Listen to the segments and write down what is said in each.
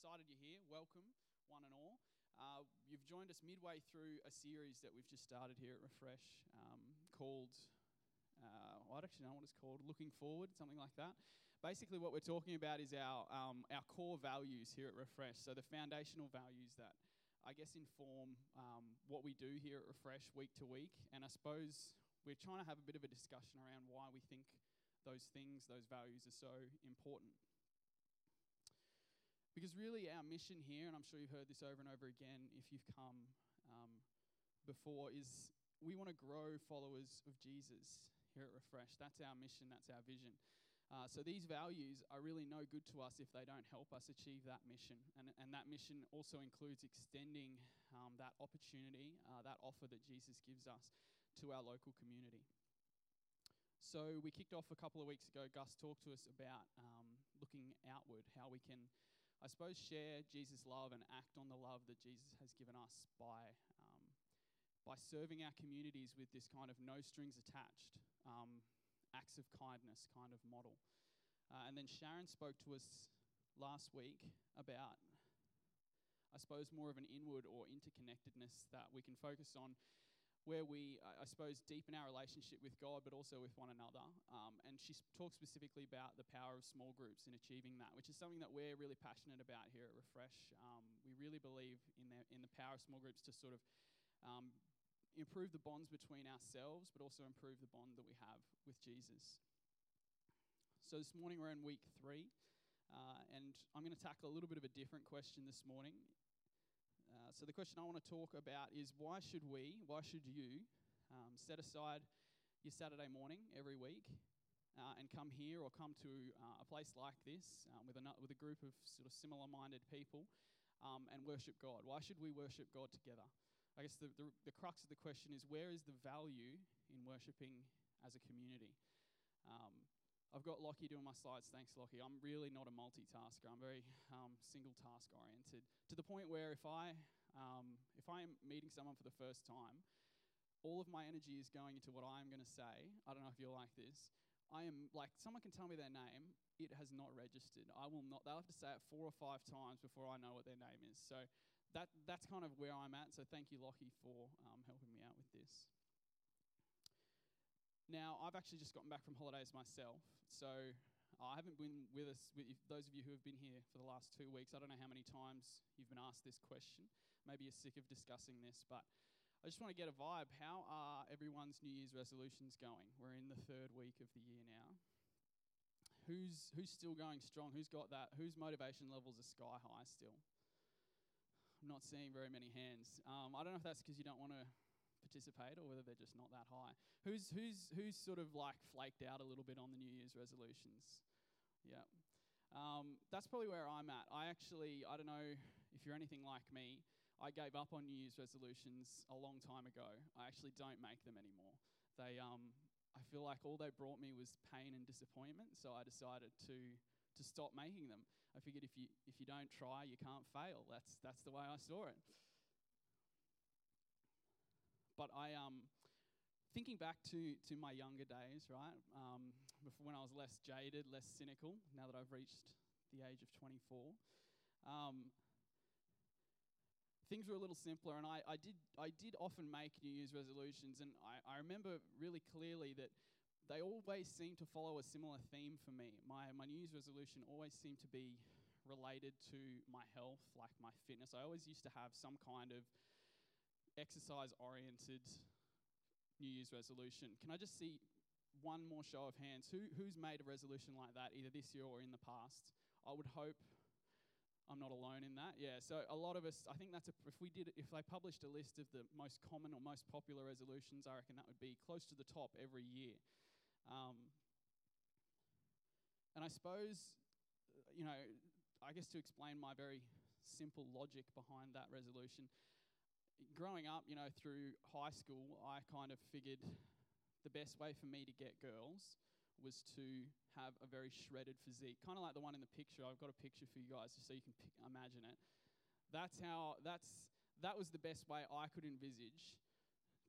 excited you're here. Welcome, one and all. Uh, you've joined us midway through a series that we've just started here at Refresh um, called, uh, well, I don't actually know what it's called, Looking Forward, something like that. Basically, what we're talking about is our, um, our core values here at Refresh. So, the foundational values that I guess inform um, what we do here at Refresh week to week. And I suppose we're trying to have a bit of a discussion around why we think those things, those values are so important. Because really, our mission here, and I'm sure you've heard this over and over again if you've come um, before, is we want to grow followers of Jesus here at Refresh. That's our mission, that's our vision. Uh, so these values are really no good to us if they don't help us achieve that mission. And, and that mission also includes extending um, that opportunity, uh, that offer that Jesus gives us to our local community. So we kicked off a couple of weeks ago. Gus talked to us about um, looking outward, how we can I suppose, share Jesus' love and act on the love that Jesus has given us by, um, by serving our communities with this kind of no strings attached, um, acts of kindness kind of model. Uh, and then Sharon spoke to us last week about, I suppose, more of an inward or interconnectedness that we can focus on where we, I suppose, deepen our relationship with God, but also with one another. Um, and she talks specifically about the power of small groups in achieving that, which is something that we're really passionate about here at Refresh. Um, we really believe in the, in the power of small groups to sort of um, improve the bonds between ourselves, but also improve the bond that we have with Jesus. So this morning we're in week three, uh, and I'm going to tackle a little bit of a different question this morning. Uh, so, the question I want to talk about is why should we, why should you um, set aside your Saturday morning every week uh, and come here or come to uh, a place like this um, with, a, with a group of sort of similar minded people um, and worship God? Why should we worship God together? I guess the, the, the, crux of the question is where is the value in worshipping as a community? Um, I've got Lockie doing my slides. Thanks, Lockie. I'm really not a multitasker. I'm very um, single task oriented to the point where if I um, if I am meeting someone for the first time, all of my energy is going into what I'm going to say. I don't know if you're like this. I am like someone can tell me their name. It has not registered. I will not. They'll have to say it four or five times before I know what their name is. So that that's kind of where I'm at. So thank you, Lockie, for um, helping me out with this. Now, I've actually just gotten back from holidays myself, so I haven't been with us, with those of you who have been here for the last two weeks. I don't know how many times you've been asked this question. Maybe you're sick of discussing this, but I just want to get a vibe. How are everyone's New Year's resolutions going? We're in the third week of the year now. Who's, who's still going strong? Who's got that? Whose motivation levels are sky high still? I'm not seeing very many hands. Um, I don't know if that's because you don't want to participate or whether they're just not that high. Who's, who's, who's sort of like flaked out a little bit on the New Year's resolutions? Yeah. Um, that's probably where I'm at. I actually, I don't know if you're anything like me, I gave up on New Year's resolutions a long time ago. I actually don't make them anymore. They, um, I feel like all they brought me was pain and disappointment, so I decided to to stop making them. I figured if you if you don't try, you can't fail. That's that's the way I saw it. But I, um, thinking back to, to my younger days, right, um, before when I was less jaded, less cynical, now that I've reached the age of 24, um, things were a little simpler. And I, I, did, I did often make New Year's resolutions. And I, I remember really clearly that they always seemed to follow a similar theme for me. My, my New Year's resolution always seemed to be related to my health, like my fitness. I always used to have some kind of exercise oriented New Year's resolution. Can I just see one more show of hands? Who, who's made a resolution like that, either this year or in the past? I would hope I'm not alone in that. Yeah, so a lot of us, I think that's a, if we did, if they published a list of the most common or most popular resolutions, I reckon that would be close to the top every year. Um, and I suppose, you know, I guess to explain my very simple logic behind that resolution, growing up, you know, through high school, I kind of figured the best way for me to get girls was to have a very shredded physique, kind of like the one in the picture. I've got a picture for you guys just so you can pick, imagine it. That's how that's that was the best way I could envisage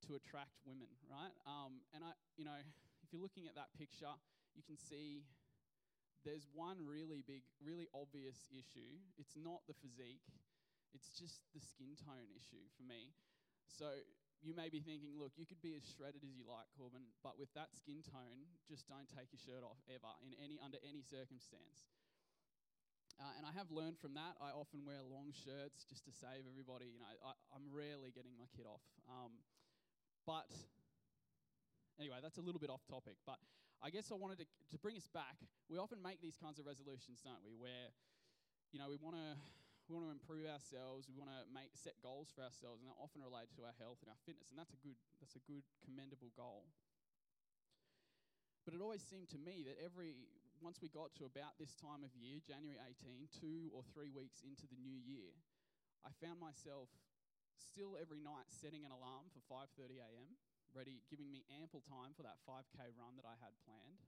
to attract women, right? Um, and I, you know, if you're looking at that picture, you can see there's one really big, really obvious issue. It's not the physique, it's just the skin tone issue for me. So you may be thinking, look, you could be as shredded as you like, Corbin, but with that skin tone, just don't take your shirt off ever in any under any circumstance. Uh, and I have learned from that. I often wear long shirts just to save everybody. You know, I, am rarely getting my kid off. Um, but anyway, that's a little bit off topic. But I guess I wanted to, to bring us back. We often make these kinds of resolutions, don't we? Where, you know, we want to we want to improve ourselves. We want to make set goals for ourselves, and they're often related to our health and our fitness, and that's a good that's a good commendable goal. But it always seemed to me that every once we got to about this time of year, January 18, two or three weeks into the new year, I found myself still every night setting an alarm for 5:30 a.m. ready, giving me ample time for that 5k run that I had planned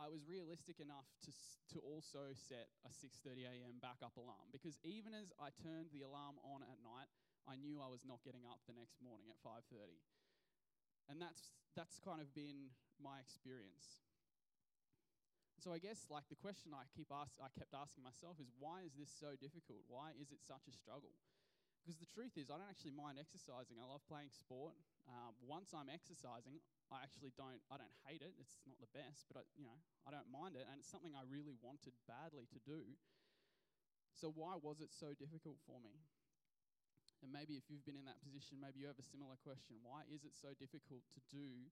I was realistic enough to, to also set a 6:30 a.m. backup alarm because even as I turned the alarm on at night, I knew I was not getting up the next morning at 5:30. And that's that's kind of been my experience. So I guess like the question I keep ask, I kept asking myself is why is this so difficult? Why is it such a struggle? Because the truth is, I don't actually mind exercising. I love playing sport. Um, once I'm exercising, I actually don't I don't hate it. It's not the best, but I, you know, I don't mind it and it's something I really wanted badly to do. So why was it so difficult for me? And maybe if you've been in that position, maybe you have a similar question. Why is it so difficult to do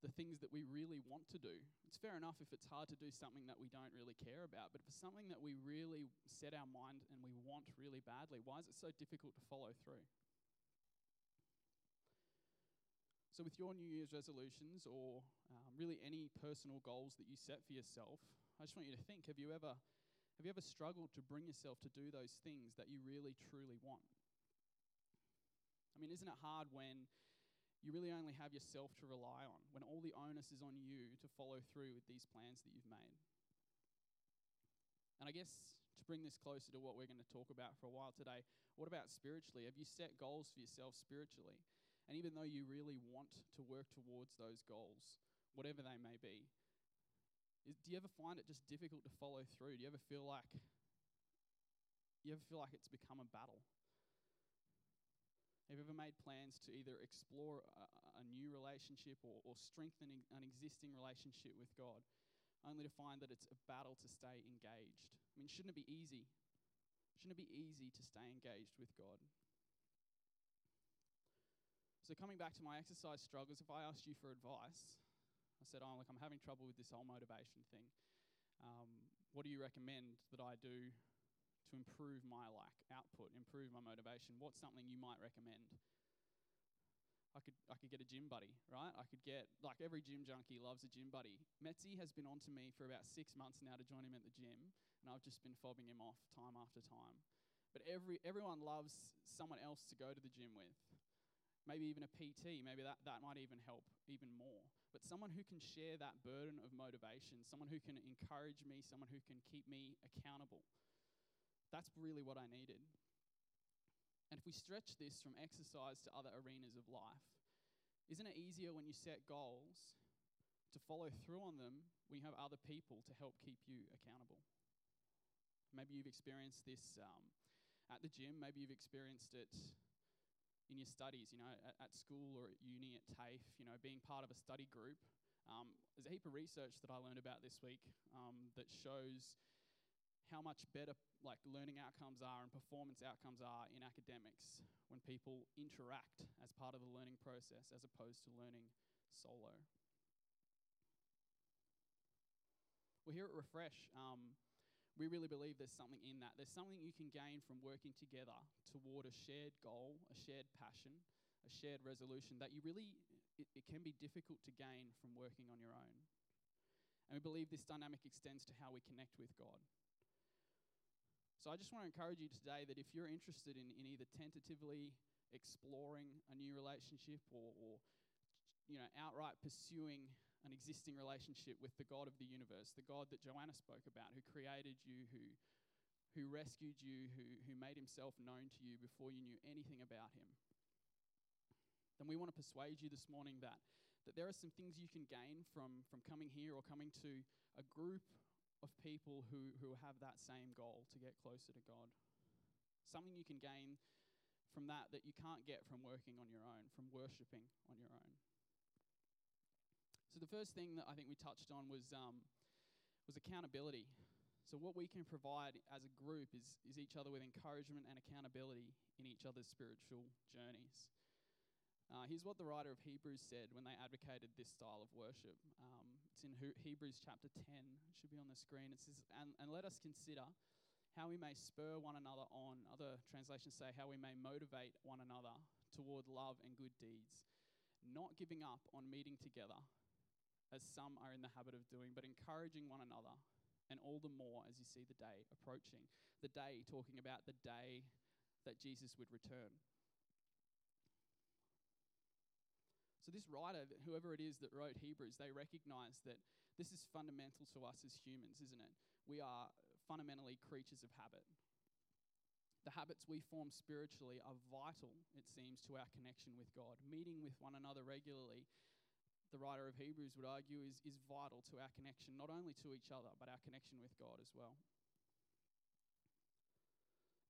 the things that we really want to do? It's fair enough if it's hard to do something that we don't really care about, but if it's something that we really set our mind and we want really badly, why is it so difficult to follow through? So, with your New Year's resolutions or um, really any personal goals that you set for yourself, I just want you to think: Have you ever, have you ever struggled to bring yourself to do those things that you really truly want? I mean, isn't it hard when you really only have yourself to rely on, when all the onus is on you to follow through with these plans that you've made? And I guess to bring this closer to what we're going to talk about for a while today, what about spiritually? Have you set goals for yourself spiritually? And even though you really want to work towards those goals, whatever they may be, is, do you ever find it just difficult to follow through? Do you ever feel like you ever feel like it's become a battle? Have you ever made plans to either explore a, a new relationship or, or strengthen an existing relationship with God, only to find that it's a battle to stay engaged? I mean, shouldn't it be easy? Shouldn't it be easy to stay engaged with God? So, coming back to my exercise struggles, if I asked you for advice, I said, Oh, look, I'm having trouble with this whole motivation thing. Um, what do you recommend that I do to improve my like output, improve my motivation? What's something you might recommend? I could I could get a gym buddy, right? I could get like every gym junkie loves a gym buddy. Metzi has been on to me for about six months now to join him at the gym, and I've just been fobbing him off time after time. But every everyone loves someone else to go to the gym with maybe even a PT, maybe that, that might even help even more. But someone who can share that burden of motivation, someone who can encourage me, someone who can keep me accountable. That's really what I needed. And if we stretch this from exercise to other arenas of life, isn't it easier when you set goals to follow through on them when you have other people to help keep you accountable? Maybe you've experienced this um, at the gym, maybe you've experienced it in your studies, you know, at, at, school or at uni, at TAFE, you know, being part of a study group. Um, there's a heap of research that I learned about this week um, that shows how much better like learning outcomes are and performance outcomes are in academics when people interact as part of the learning process as opposed to learning solo. Well, here at Refresh, um, we really believe there's something in that. There's something you can gain from working together toward a shared goal, a shared passion, a shared resolution that you really, it, it, can be difficult to gain from working on your own. And we believe this dynamic extends to how we connect with God. So I just want to encourage you today that if you're interested in, in either tentatively exploring a new relationship or, or you know, outright pursuing an existing relationship with the God of the universe, the God that Joanna spoke about, who created you, who, who rescued you, who, who made himself known to you before you knew anything about him. Then we want to persuade you this morning that, that there are some things you can gain from, from coming here or coming to a group of people who, who have that same goal to get closer to God. Something you can gain from that that you can't get from working on your own, from worshipping on your own. So the first thing that I think we touched on was um, was accountability. So what we can provide as a group is, is each other with encouragement and accountability in each other's spiritual journeys. Uh, here's what the writer of Hebrews said when they advocated this style of worship. Um, it's in Hebrews chapter 10. It should be on the screen. It says, and, and let us consider how we may spur one another on. Other translations say how we may motivate one another toward love and good deeds, not giving up on meeting together, as some are in the habit of doing, but encouraging one another, and all the more as you see the day approaching. The day, talking about the day that Jesus would return. So, this writer, whoever it is that wrote Hebrews, they recognize that this is fundamental to us as humans, isn't it? We are fundamentally creatures of habit. The habits we form spiritually are vital, it seems, to our connection with God. Meeting with one another regularly, the writer of Hebrews would argue, is, is vital to our connection, not only to each other, but our connection with God as well.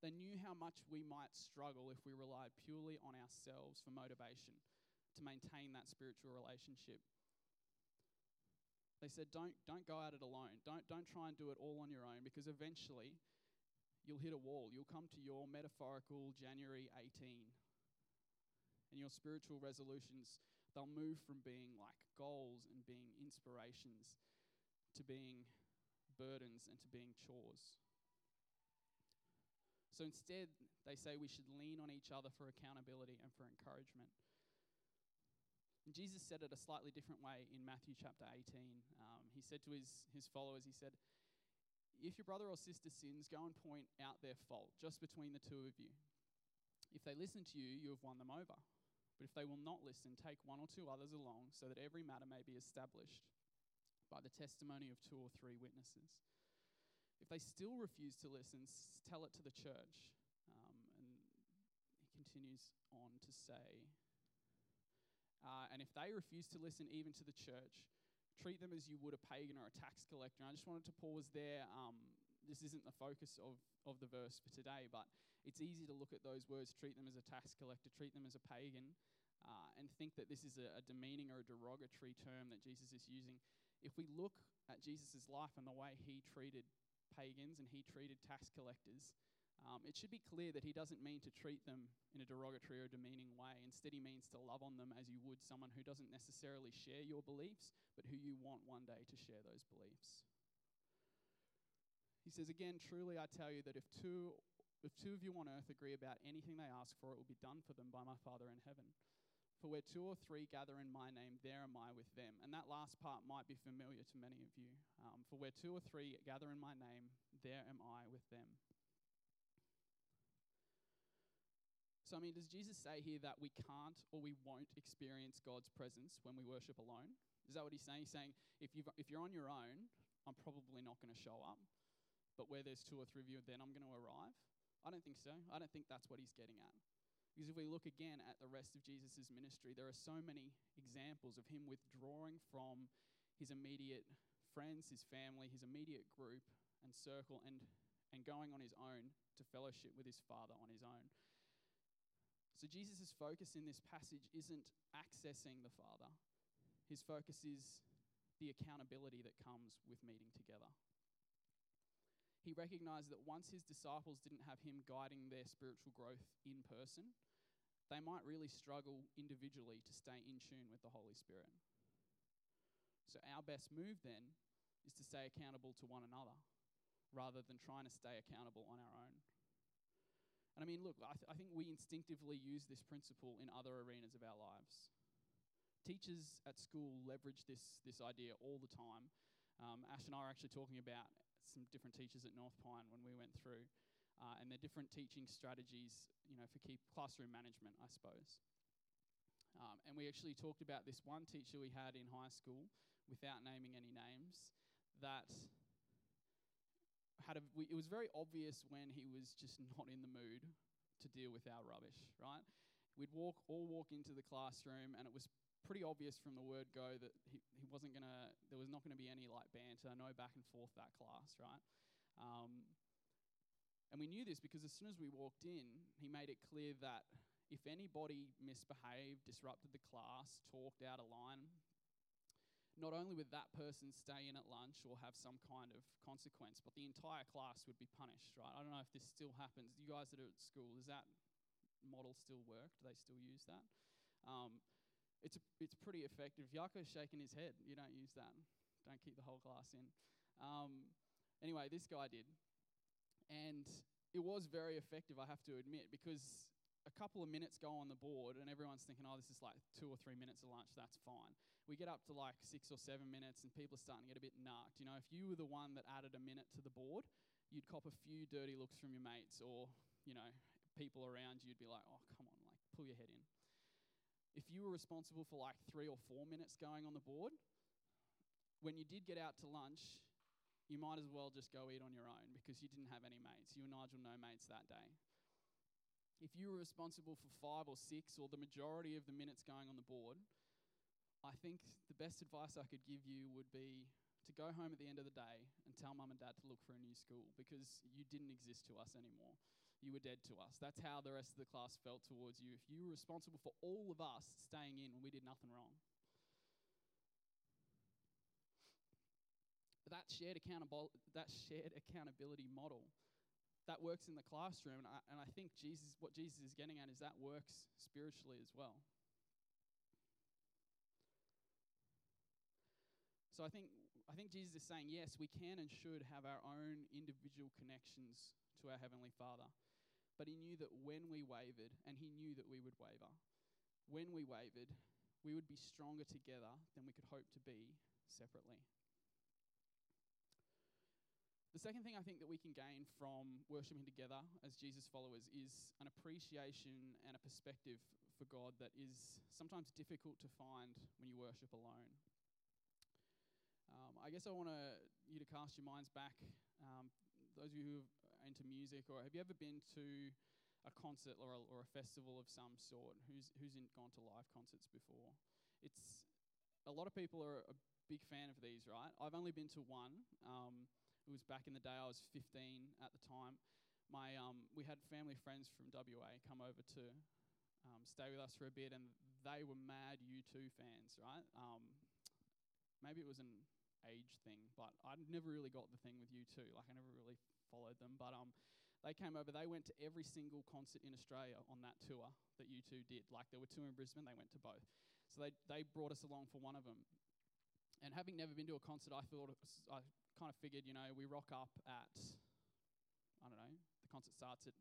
They knew how much we might struggle if we relied purely on ourselves for motivation to maintain that spiritual relationship they said, don't, don't go at it alone. Don't, don't try and do it all on your own because eventually you'll hit a wall. You'll come to your metaphorical January 18. And your spiritual resolutions, they'll move from being like goals and being inspirations to being burdens and to being chores. So instead, they say we should lean on each other for accountability and for encouragement. And Jesus said it a slightly different way in Matthew chapter 18. Um, he said to his, his followers, He said, If your brother or sister sins, go and point out their fault just between the two of you. If they listen to you, you have won them over. But if they will not listen, take one or two others along so that every matter may be established by the testimony of two or three witnesses. If they still refuse to listen, tell it to the church. Um, and he continues on to say, uh, and if they refuse to listen even to the church, treat them as you would a pagan or a tax collector. And I just wanted to pause there. Um, this isn't the focus of, of the verse for today, but it's easy to look at those words, treat them as a tax collector, treat them as a pagan, uh, and think that this is a, a demeaning or a derogatory term that Jesus is using. If we look at Jesus' life and the way he treated pagans and he treated tax collectors, um, it should be clear that he doesn't mean to treat them in a derogatory or demeaning way. Instead, he means to love on them as you would someone who doesn't necessarily share your beliefs, but who you want one day to share those beliefs. He says, Again, truly I tell you that if two, if two of you on earth agree about anything they ask for, it will be done for them by my Father in heaven. For where two or three gather in my name, there am I with them. And that last part might be familiar to many of you. Um, for where two or three gather in my name, there am I with them. So, I mean, does Jesus say here that we can't or we won't experience God's presence when we worship alone? Is that what he's saying? He's saying, if, you've, if you're on your own, I'm probably not going to show up. But where there's two or three of you, then I'm going to arrive? I don't think so. I don't think that's what he's getting at. Because if we look again at the rest of Jesus' ministry, there are so many examples of him withdrawing from his immediate friends, his family, his immediate group and circle, and, and going on his own to fellowship with his Father on his own. So Jesus' focus in this passage isn't accessing the Father, his focus is the accountability that comes with meeting together. He recognized that once his disciples didn't have him guiding their spiritual growth in person, they might really struggle individually to stay in tune with the Holy Spirit. So, our best move then is to stay accountable to one another rather than trying to stay accountable on our own. And I mean, look, I, th- I think we instinctively use this principle in other arenas of our lives. Teachers at school leverage this, this idea all the time. Um, Ash and I are actually talking about some different teachers at North Pine when we went through, uh, and their different teaching strategies, you know, for keep classroom management, I suppose. Um, and we actually talked about this one teacher we had in high school, without naming any names, that had a, we, it was very obvious when he was just not in the mood to deal with our rubbish, right? We'd walk, all walk into the classroom, and it was pretty obvious from the word go that he, he wasn't to, there was not to be any like banter, no back and forth that class, right? Um, and we knew this because as soon as we walked in, he made it clear that if anybody misbehaved, disrupted the class, talked out of line, not only would that person stay in at lunch or have some kind of consequence, but the entire class would be punished, right? I don't know if this still happens. You guys that are at school, is that model still work? Do they still use that? Um, it's, a, it's pretty effective. Yako's shaking his head. You don't use that. Don't keep the whole glass in. Um, anyway, this guy did. And it was very effective, I have to admit, because a couple of minutes go on the board and everyone's thinking, oh, this is like two or three minutes of lunch, that's fine. We get up to like six or seven minutes and people are starting to get a bit narked. You know, if you were the one that added a minute to the board, you'd cop a few dirty looks from your mates or, you know, people around you, you'd be like, oh, come on, like, pull your head in. If you were responsible for like three or four minutes going on the board, when you did get out to lunch, you might as well just go eat on your own because you didn't have any mates. You and Nigel no mates that day if you were responsible for five or six or the majority of the minutes going on the board, I think the best advice I could give you would be to go home at the end of the day and tell mum and dad to look for a new school because you didn't exist to us anymore. You were dead to us. That's how the rest of the class felt towards you. If you were responsible for all of us staying in when we did nothing wrong. That shared, accountable, that shared accountability model that works in the classroom. And I, and I think Jesus, what Jesus is getting at is that works spiritually as well. So I think, I think Jesus is saying, yes, we can and should have our own individual connections to our Heavenly Father. But he knew that when we wavered, and he knew that we would waver, when we wavered, we would be stronger together than we could hope to be separately. The second thing I think that we can gain from worshiping together as Jesus followers is an appreciation and a perspective for God that is sometimes difficult to find when you worship alone. Um, I guess I want you to cast your minds back. Um, those of you who are into music, or have you ever been to a concert or a, or a festival of some sort? Who's who's in, gone to live concerts before? It's a lot of people are a big fan of these, right? I've only been to one. Um, it was back in the day. I was 15 at the time. My um, we had family friends from WA come over to um, stay with us for a bit, and they were mad U2 fans, right? Um, maybe it was an age thing, but I never really got the thing with U2. Like I never really followed them, but um, they came over. They went to every single concert in Australia on that tour that U2 did. Like there were two in Brisbane, they went to both. So they they brought us along for one of them. And having never been to a concert, I thought I kind of figured, you know, we rock up at, I don't know, the concert starts at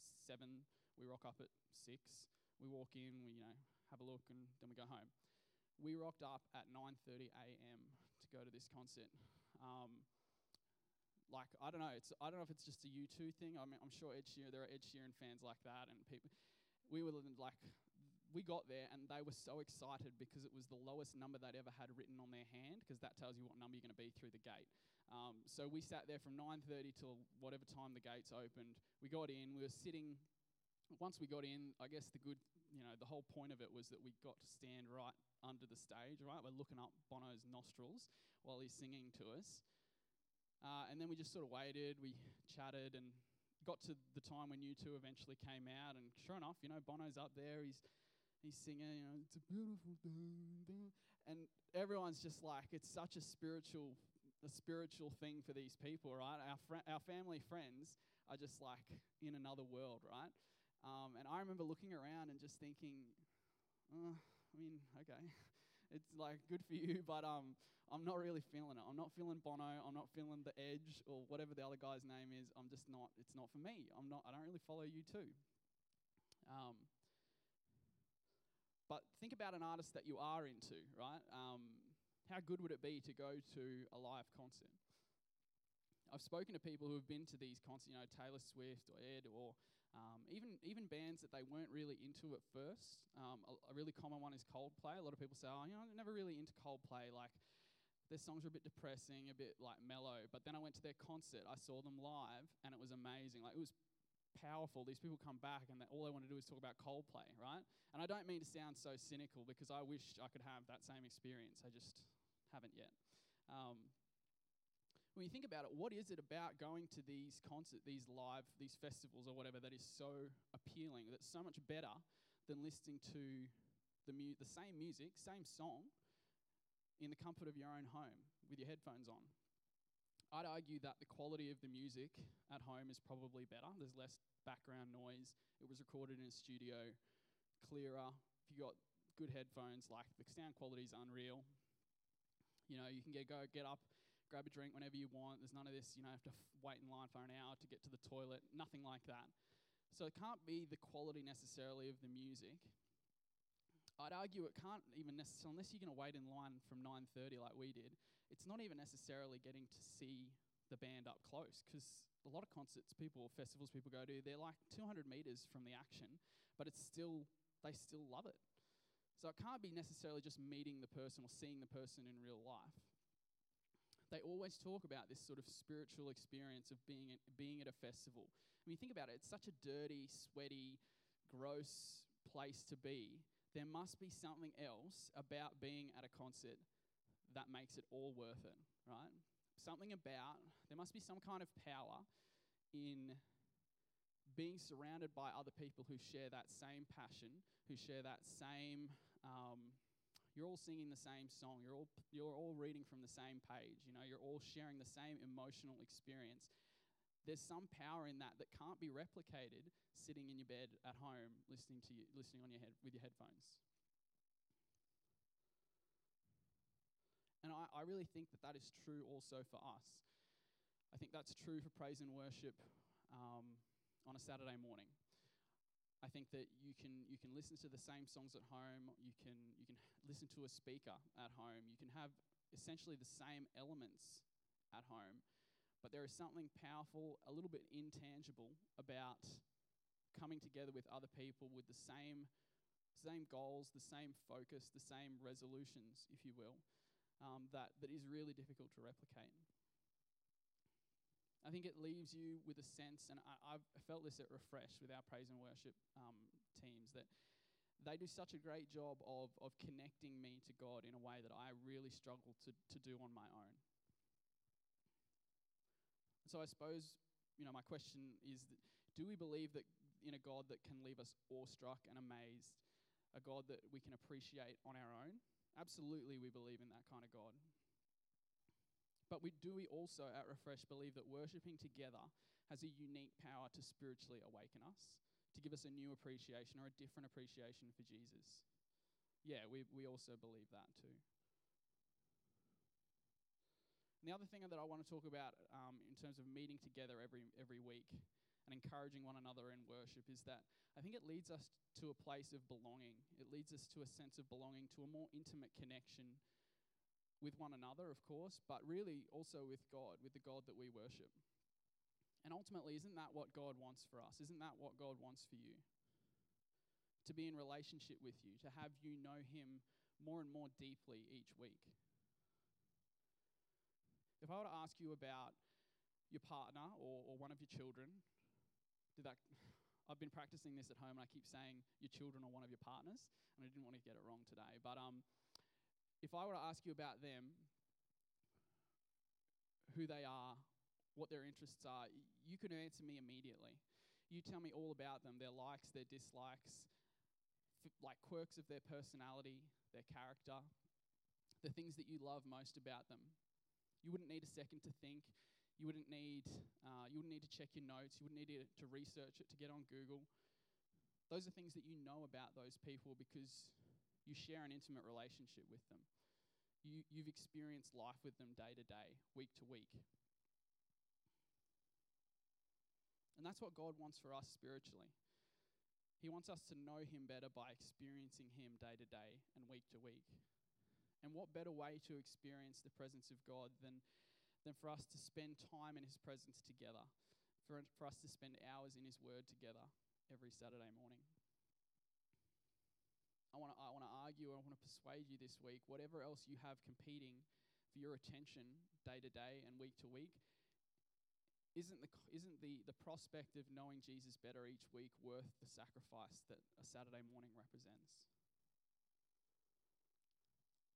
seven, we rock up at six, we walk in, we, you know, have a look, and then we go home. We rocked up at 9:30 a.m. go to this concert. Um, like I don't know, it's I don't know if it's just a U2 thing. I mean, I'm sure Ed Sheeran, there are Ed Sheeran fans like that, and people. We were like we got there and they were so excited because it was the lowest number they'd ever had written on their hand because that tells you what number you're going to be through the gate. Um, so we sat there from 9:30 till whatever time the gates opened. We got in. We were sitting. Once we got in, I guess the good, you know, the whole point of it was that we got to stand right under the stage. Right, we're looking up Bono's nostrils while he's singing to us. Uh, and then we just sort of waited. We chatted and got to the time when U2 eventually came out. And sure enough, you know, Bono's up there. He's he's singing, you know, it's a beautiful day. And everyone's just like, it's such a spiritual, a spiritual thing for these people, right? Our, fr- our family friends are just like in another world, right? Um, and I remember looking around and just thinking, oh, I mean, okay, it's like good for you, but um, I'm not really feeling it. I'm not feeling Bono. I'm not feeling the Edge or whatever the other guy's name is. I'm just not. It's not for me. I'm not. I don't really follow U2. Um, but think about an artist that you are into, right? Um, how good would it be to go to a live concert? I've spoken to people who have been to these concerts, you know, Taylor Swift or Ed, or um, even even bands that they weren't really into at first. Um, a, a, really common one is Coldplay. A lot of people say, "Oh, you know, I'm never really into Coldplay. Like, their songs are a bit depressing, a bit like mellow." But then I went to their concert. I saw them live, and it was amazing. Like, it was powerful. These people come back and all they want to do is talk about Coldplay, right? And I don't mean to sound so cynical because I wish I could have that same experience. I just haven't yet. Um, when you think about it, what is it about going to these concert, these live, these festivals or whatever that is so appealing, that's so much better than listening to the, mu- the same music, same song, in the comfort of your own home with your headphones on? I'd argue that the quality of the music at home is probably better. There's less background noise. It was recorded in a studio, clearer. If you got good headphones, like the sound quality is unreal. You know, you can get go get up, grab a drink whenever you want. There's none of this, you know, have to wait in line for an hour to get to the toilet. Nothing like that. So it can't be the quality necessarily of the music. I'd argue it can't even necessarily, unless you're going to wait in line from 9.30 like we did, it's not even necessarily getting to see the band up close because a lot of concerts people, festivals people go to, they're like 200 meters from the action, but it's still, they still love it. So it can't be necessarily just meeting the person or seeing the person in real life. They always talk about this sort of spiritual experience of being at, being at a festival. I mean, think about it, it's such a dirty, sweaty, gross place to be there must be something else about being at a concert that makes it all worth it, right? Something about, there must be some kind of power in being surrounded by other people who share that same passion, who share that same, um, you're all singing the same song, you're all, you're all reading from the same page, you know, you're all sharing the same emotional experience. There's some power in that that can't be replicated sitting in your bed at home listening to you, listening on your head with your headphones. And I, I really think that that is true also for us. I think that's true for praise and worship um, on a Saturday morning. I think that you can you can listen to the same songs at home. You can you can listen to a speaker at home. You can have essentially the same elements at home, but there is something powerful, a little bit intangible about coming together with other people with the same same goals, the same focus, the same resolutions, if you will, um, that, that is really difficult to replicate. I think it leaves you with a sense, and I, have felt this at Refresh with our praise and worship um, teams, that they do such a great job of, of connecting me to God in a way that I really struggle to, to do on my own. So I suppose, you know, my question is do we believe that in a God that can leave us awestruck and amazed, a God that we can appreciate on our own. Absolutely, we believe in that kind of God. But we do we also at Refresh believe that worshipping together has a unique power to spiritually awaken us, to give us a new appreciation or a different appreciation for Jesus. Yeah, we, we also believe that too. And the other thing that I want to talk about um, in terms of meeting together every, every week and encouraging one another in worship is that I think it leads us to a place of belonging. It leads us to a sense of belonging, to a more intimate connection with one another, of course, but really also with God, with the God that we worship. And ultimately, isn't that what God wants for us? Isn't that what God wants for you? To be in relationship with you, to have you know Him more and more deeply each week. If I were to ask you about your partner or, or one of your children, did that? I've been practicing this at home, and I keep saying your children are one of your partners, and I didn't want to get it wrong today. But um, if I were to ask you about them, who they are, what their interests are, you could answer me immediately. You tell me all about them, their likes, their dislikes, like quirks of their personality, their character, the things that you love most about them. You wouldn't need a second to think. You wouldn't need, uh, you wouldn't need to check your notes. You wouldn't need to research it to get on Google. Those are things that you know about those people because you share an intimate relationship with them. You, you've experienced life with them day to day, week to week. And that's what God wants for us spiritually. He wants us to know Him better by experiencing Him day to day and week to week. And what better way to experience the presence of God than than for us to spend time in His presence together, for, for us to spend hours in His Word together every Saturday morning. I want to I wanna argue, I want to persuade you this week, whatever else you have competing for your attention day to day and week to week, isn't the, isn't the, the prospect of knowing Jesus better each week worth the sacrifice that a Saturday morning represents?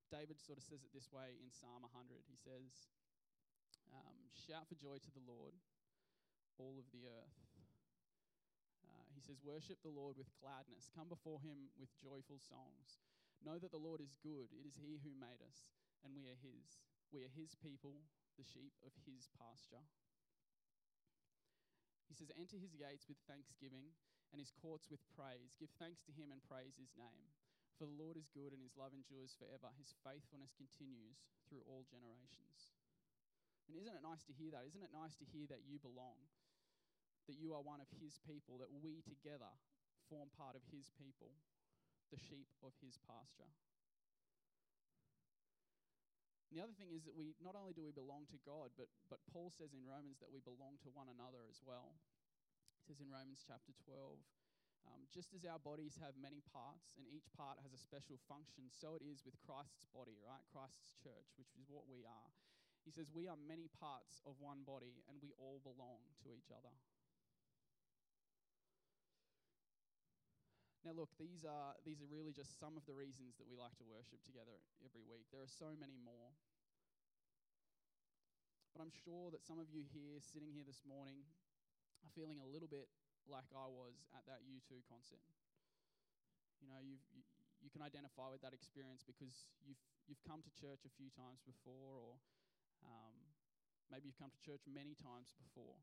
David sort of says it this way in Psalm 100. He says, um, Shout for joy to the Lord, all of the earth. Uh, he says, Worship the Lord with gladness. Come before him with joyful songs. Know that the Lord is good. It is he who made us, and we are his. We are his people, the sheep of his pasture. He says, Enter his gates with thanksgiving and his courts with praise. Give thanks to him and praise his name. For the Lord is good and his love endures forever. His faithfulness continues through all generations. And isn't it nice to hear that? Isn't it nice to hear that you belong? That you are one of his people, that we together form part of his people, the sheep of his pasture. And the other thing is that we not only do we belong to God, but, but Paul says in Romans that we belong to one another as well. He says in Romans chapter 12, um, just as our bodies have many parts and each part has a special function, so it is with Christ's body, right? Christ's church, which is what we are. He says, We are many parts of one body and we all belong to each other. Now, look, these are, these are really just some of the reasons that we like to worship together every week. There are so many more. But I'm sure that some of you here, sitting here this morning, are feeling a little bit like I was at that U2 concert. You know, you've, you, you can identify with that experience because you've, you've come to church a few times before, or um, maybe you've come to church many times before.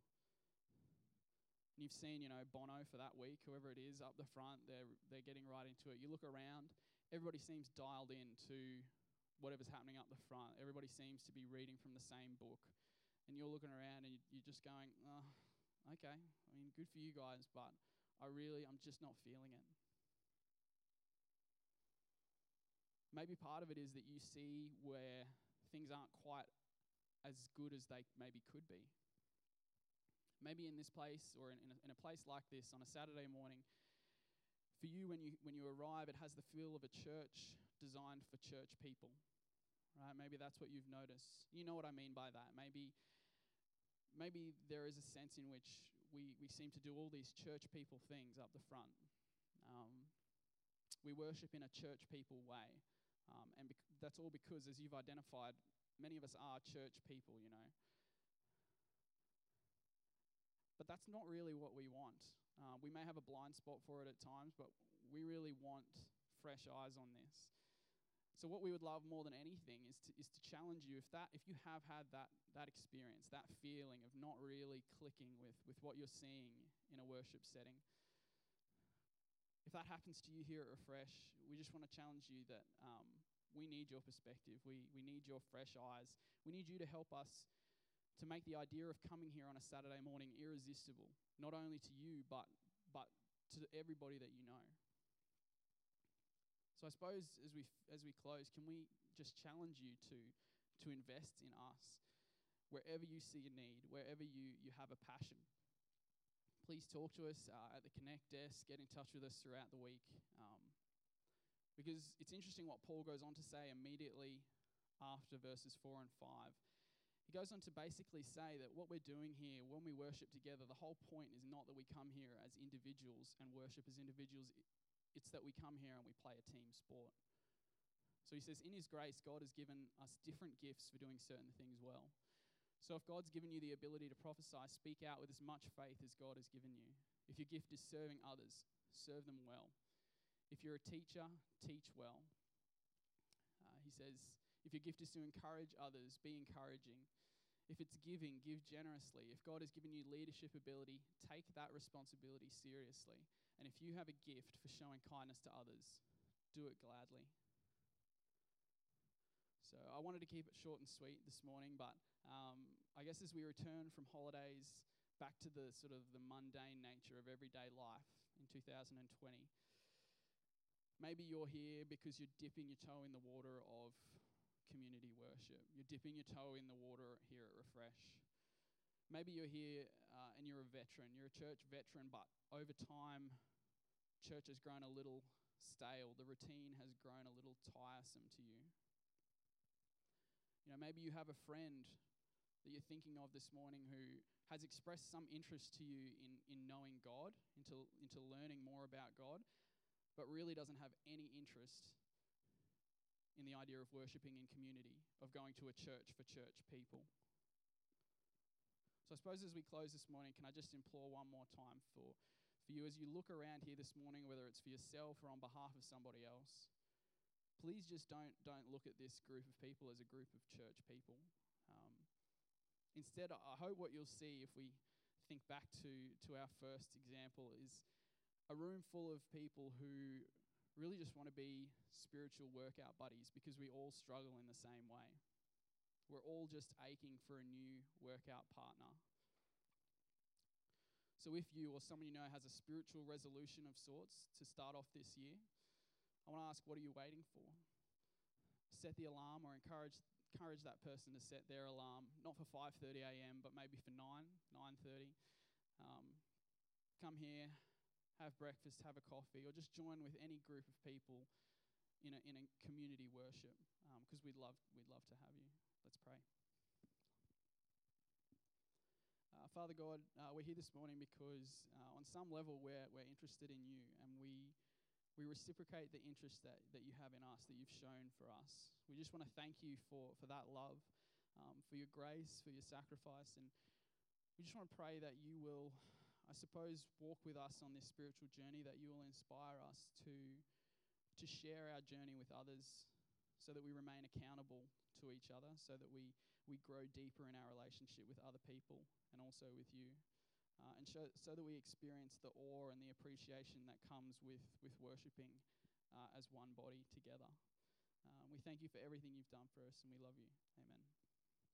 And you've seen, you know, Bono for that week, whoever it is, up the front, they're, they're getting right into it. You look around, everybody seems dialed in to whatever's happening up the front. Everybody seems to be reading from the same book. And you're looking around and you're just going, oh, okay, I mean, good for you guys, but I really, I'm just not feeling it. Maybe part of it is that you see where things aren't quite as good as they maybe could be. Maybe in this place or in, in, a, in a place like this on a Saturday morning, for you when you when you arrive, it has the feel of a church designed for church people. Right? Maybe that's what you've noticed. You know what I mean by that. Maybe maybe there is a sense in which we, we seem to do all these church people things up the front. Um, we worship in a church people way. Um, and bec- that's all because, as you've identified, many of us are church people, you know. But that's not really what we want. Uh, we may have a blind spot for it at times, but we really want fresh eyes on this. So what we would love more than anything is to, is to challenge you if that if you have had that that experience, that feeling of not really clicking with with what you're seeing in a worship setting. If that happens to you here at Refresh, we just want to challenge you that um, we need your perspective. We we need your fresh eyes. We need you to help us to make the idea of coming here on a Saturday morning irresistible, not only to you but but to everybody that you know. So I suppose as we as we close, can we just challenge you to to invest in us wherever you see a need, wherever you you have a passion. Please talk to us uh, at the Connect desk. Get in touch with us throughout the week, um, because it's interesting what Paul goes on to say immediately after verses four and five. He goes on to basically say that what we're doing here when we worship together, the whole point is not that we come here as individuals and worship as individuals. It's that we come here and we play a team sport. So he says, in his grace, God has given us different gifts for doing certain things well. So if God's given you the ability to prophesy, speak out with as much faith as God has given you. If your gift is serving others, serve them well. If you're a teacher, teach well. Uh, he says, if your gift is to encourage others, be encouraging. If it's giving, give generously. If God has given you leadership ability, take that responsibility seriously. And if you have a gift for showing kindness to others, do it gladly. So I wanted to keep it short and sweet this morning, but um, I guess as we return from holidays back to the sort of the mundane nature of everyday life in 2020, maybe you're here because you're dipping your toe in the water of community worship. You're dipping your toe in the water here at Refresh. Maybe you're here uh, and you're a veteran. You're a church veteran, but over time, church has grown a little stale. The routine has grown a little tiresome to you. You know, maybe you have a friend that you're thinking of this morning who has expressed some interest to you in, in knowing God, into, into learning more about God, but really doesn't have any interest in the idea of worshipping in community, of going to a church for church people. So I suppose as we close this morning, can I just implore one more time for, for you as you look around here this morning, whether it's for yourself or on behalf of somebody else, please just don't, don't look at this group of people as a group of church people. Um, instead, I hope what you'll see if we think back to, to our first example is a room full of people who really just want to be spiritual workout buddies because we all struggle in the same way. We're all just aching for a new workout partner. So, if you or someone you know has a spiritual resolution of sorts to start off this year, I want to ask, what are you waiting for? Set the alarm or encourage, encourage that person to set their alarm, not for 5.30 a.m., but maybe for 9, 9.30. Um, come here, have breakfast, have a coffee, or just join with any group of people in a, in a community worship because um, we'd, love, we'd love to have you. Let's pray. Uh, Father God, uh, we're here this morning because uh, on some level we're, we're interested in you and we, we reciprocate the interest that, that you have in us, that you've shown for us. We just want to thank you for, for that love, um, for your grace, for your sacrifice, and we just want to pray that you will I suppose, walk with us on this spiritual journey, that you will inspire us to, to share our journey with others so that we remain accountable to each other, so that we, we grow deeper in our relationship with other people and also with you. Uh, and show, so that we experience the awe and the appreciation that comes with, with worshipping uh, as one body together. Uh, we thank you for everything you've done for us, and we love you. Amen.